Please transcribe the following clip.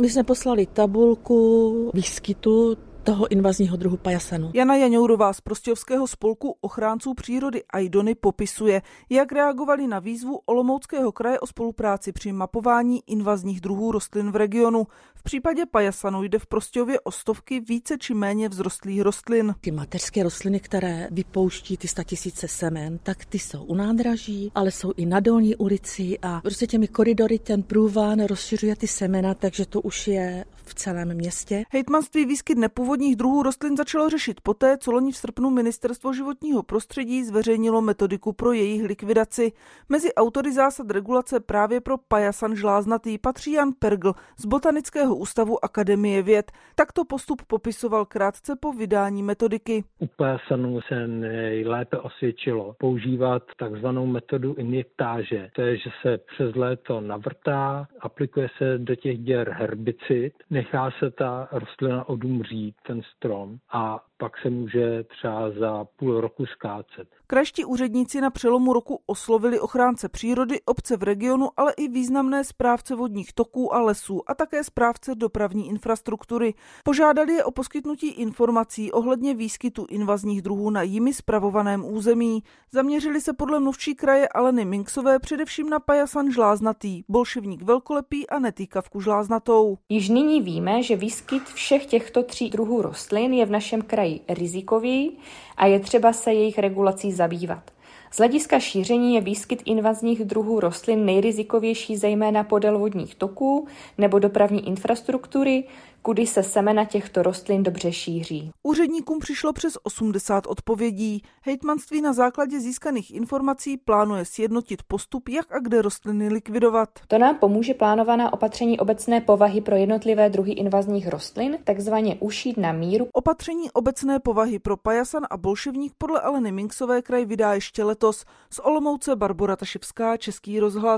My jsme poslali tabulku výskytu toho invazního druhu pajasanu. Jana Jaňourová z Prostějovského spolku ochránců přírody Aidony popisuje, jak reagovali na výzvu Olomouckého kraje o spolupráci při mapování invazních druhů rostlin v regionu. V případě pajasanu jde v Prostějově o stovky více či méně vzrostlých rostlin. Ty mateřské rostliny, které vypouští ty tisíce semen, tak ty jsou u nádraží, ale jsou i na dolní ulici a prostě těmi koridory ten průván rozšiřuje ty semena, takže to už je v celém městě. Hejtmanství výskyt nepůvodních druhů rostlin začalo řešit poté, co loni v srpnu Ministerstvo životního prostředí zveřejnilo metodiku pro jejich likvidaci. Mezi autory zásad regulace právě pro pajasan žláznatý patří Jan Pergl z Botanického ústavu Akademie věd. Takto postup popisoval krátce po vydání metodiky. U pajasanu se nejlépe osvědčilo používat takzvanou metodu injektáže. To je, že se přes léto navrtá, aplikuje se do těch děr herbicid, nechá se ta rostlina odumřít, ten strom, a pak se může třeba za půl roku skácet. Kraští úředníci na přelomu roku oslovili ochránce přírody, obce v regionu, ale i významné správce vodních toků a lesů a také správce dopravní infrastruktury. Požádali je o poskytnutí informací ohledně výskytu invazních druhů na jimi spravovaném území. Zaměřili se podle mluvčí kraje Aleny Minksové především na pajasan žláznatý, bolševník velkolepý a netýkavku žláznatou. Již nyní víme, že výskyt všech těchto tří druhů rostlin je v našem kraji rizikový a je třeba se jejich regulací zabývat. Z hlediska šíření je výskyt invazních druhů rostlin nejrizikovější zejména podél vodních toků nebo dopravní infrastruktury, kudy se semena těchto rostlin dobře šíří. Úředníkům přišlo přes 80 odpovědí. Hejtmanství na základě získaných informací plánuje sjednotit postup, jak a kde rostliny likvidovat. To nám pomůže plánovaná opatření obecné povahy pro jednotlivé druhy invazních rostlin, takzvaně ušít na míru. Opatření obecné povahy pro pajasan a bolševník podle Aleny Minksové kraj vydá ještě letos. Z Olomouce Barbora Taševská, Český rozhlas.